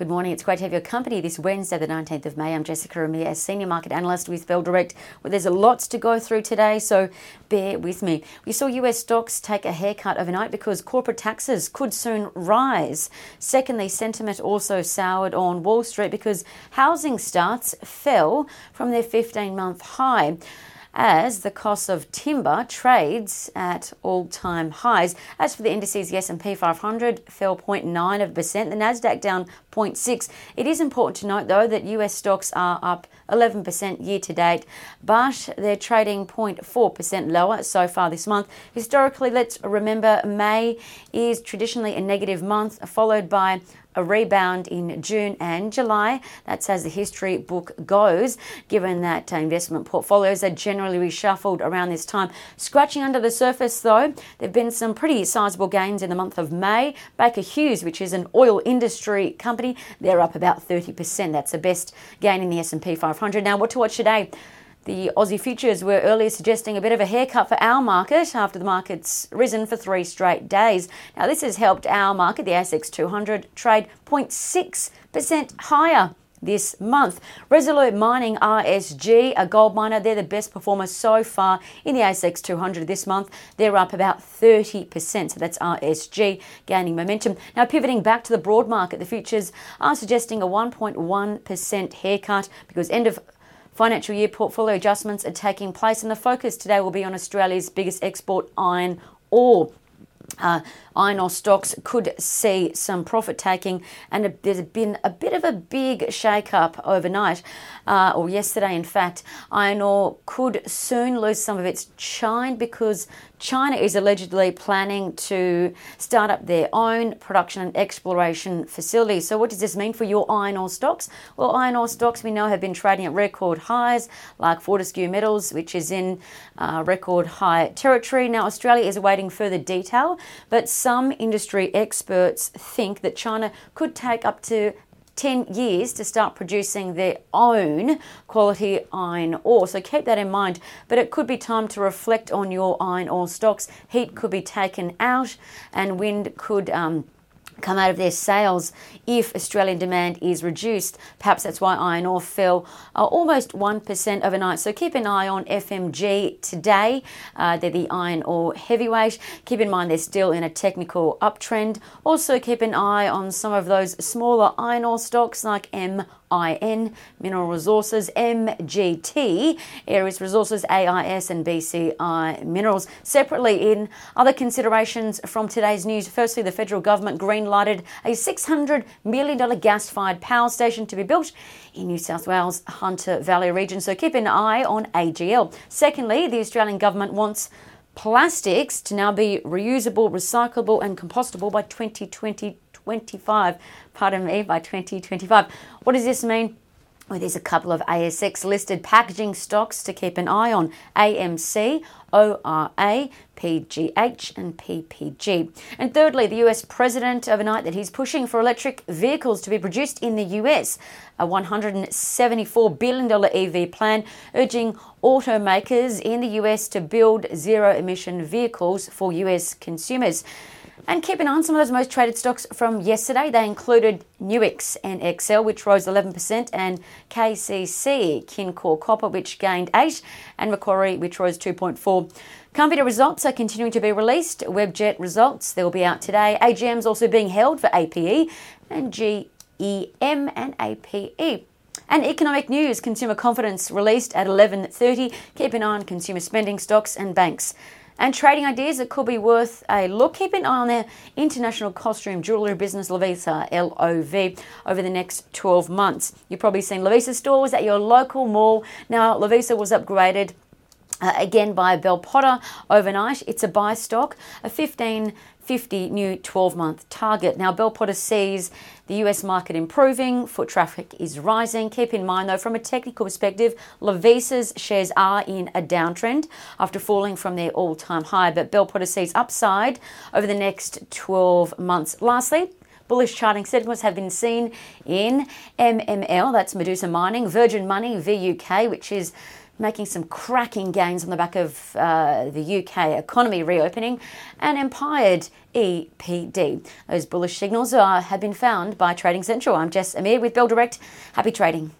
Good morning. It's great to have your company this Wednesday, the 19th of May. I'm Jessica Amir, a senior market analyst with Bell Direct. Well, there's lots to go through today, so bear with me. We saw US stocks take a haircut overnight because corporate taxes could soon rise. Secondly, sentiment also soured on Wall Street because housing starts fell from their 15 month high as the cost of timber trades at all-time highs. As for the indices, the S&P 500 fell 0.9 of percent, the Nasdaq down 0.6. It is important to note though that US stocks are up 11% year to date, but they're trading 0.4% lower so far this month. Historically, let's remember May is traditionally a negative month followed by a rebound in June and July. That's as the history book goes, given that uh, investment portfolios are generally reshuffled around this time. Scratching under the surface, though, there have been some pretty sizable gains in the month of May. Baker Hughes, which is an oil industry company, they're up about 30%. That's the best gain in the S&P 500. Now, what to watch today? The Aussie futures were earlier suggesting a bit of a haircut for our market after the market's risen for three straight days. Now, this has helped our market, the ASX 200, trade 0.6% higher this month. Resolute Mining RSG, a gold miner, they're the best performer so far in the ASX 200 this month. They're up about 30%, so that's RSG gaining momentum. Now, pivoting back to the broad market, the futures are suggesting a 1.1% haircut because end of Financial year portfolio adjustments are taking place, and the focus today will be on Australia's biggest export iron ore. Uh, iron ore stocks could see some profit taking, and there's been a bit of a big shake up overnight, uh, or yesterday, in fact. Iron ore could soon lose some of its shine because China is allegedly planning to start up their own production and exploration facilities. So, what does this mean for your iron ore stocks? Well, iron ore stocks we know have been trading at record highs, like Fortescue Metals, which is in uh, record high territory. Now, Australia is awaiting further detail, but some industry experts think that China could take up to 10 years to start producing their own quality iron ore. So keep that in mind. But it could be time to reflect on your iron ore stocks. Heat could be taken out, and wind could. Um, come out of their sails if Australian demand is reduced. Perhaps that's why iron ore fell uh, almost 1% overnight. So keep an eye on FMG today. Uh, they're the iron ore heavyweight. Keep in mind they're still in a technical uptrend. Also keep an eye on some of those smaller iron ore stocks like M. IN, Mineral Resources, MGT, Aeris Resources, AIS, and BCI Minerals. Separately, in other considerations from today's news, firstly, the federal government green lighted a $600 million gas fired power station to be built in New South Wales Hunter Valley region, so keep an eye on AGL. Secondly, the Australian government wants plastics to now be reusable, recyclable, and compostable by 2020 25, pardon me, by 2025. What does this mean? Well, there's a couple of ASX listed packaging stocks to keep an eye on AMC, ORA, PGH, and PPG. And thirdly, the US president overnight that he's pushing for electric vehicles to be produced in the US, a $174 billion EV plan, urging automakers in the US to build zero emission vehicles for US consumers. And keeping on some of those most traded stocks from yesterday, they included Nuix and Excel, which rose 11%, and KCC, Kincora Copper, which gained 8 and Macquarie, which rose 2.4. Comvita results are continuing to be released. Webjet results, they'll be out today. AGM's also being held for APE and GEM and APE. And economic news, consumer confidence released at 11:30. Keep an eye on consumer spending stocks and banks and trading ideas that could be worth a look. Keep an eye on their international costume jewellery business, Lovisa, LOV, over the next 12 months. You've probably seen Lovisa stores at your local mall. Now, Lovisa was upgraded uh, again by Bell Potter overnight. It's a buy stock, a 15 50 new 12 month target. Now, Bell Potter sees the US market improving, foot traffic is rising. Keep in mind, though, from a technical perspective, Lovisa's shares are in a downtrend after falling from their all time high, but Bell Potter sees upside over the next 12 months. Lastly, bullish charting signals have been seen in MML, that's Medusa Mining, Virgin Money, VUK, which is making some cracking gains on the back of uh, the UK economy reopening, and Empired EPD. Those bullish signals are, have been found by Trading Central. I'm Jess Amir with Bell Direct. Happy trading.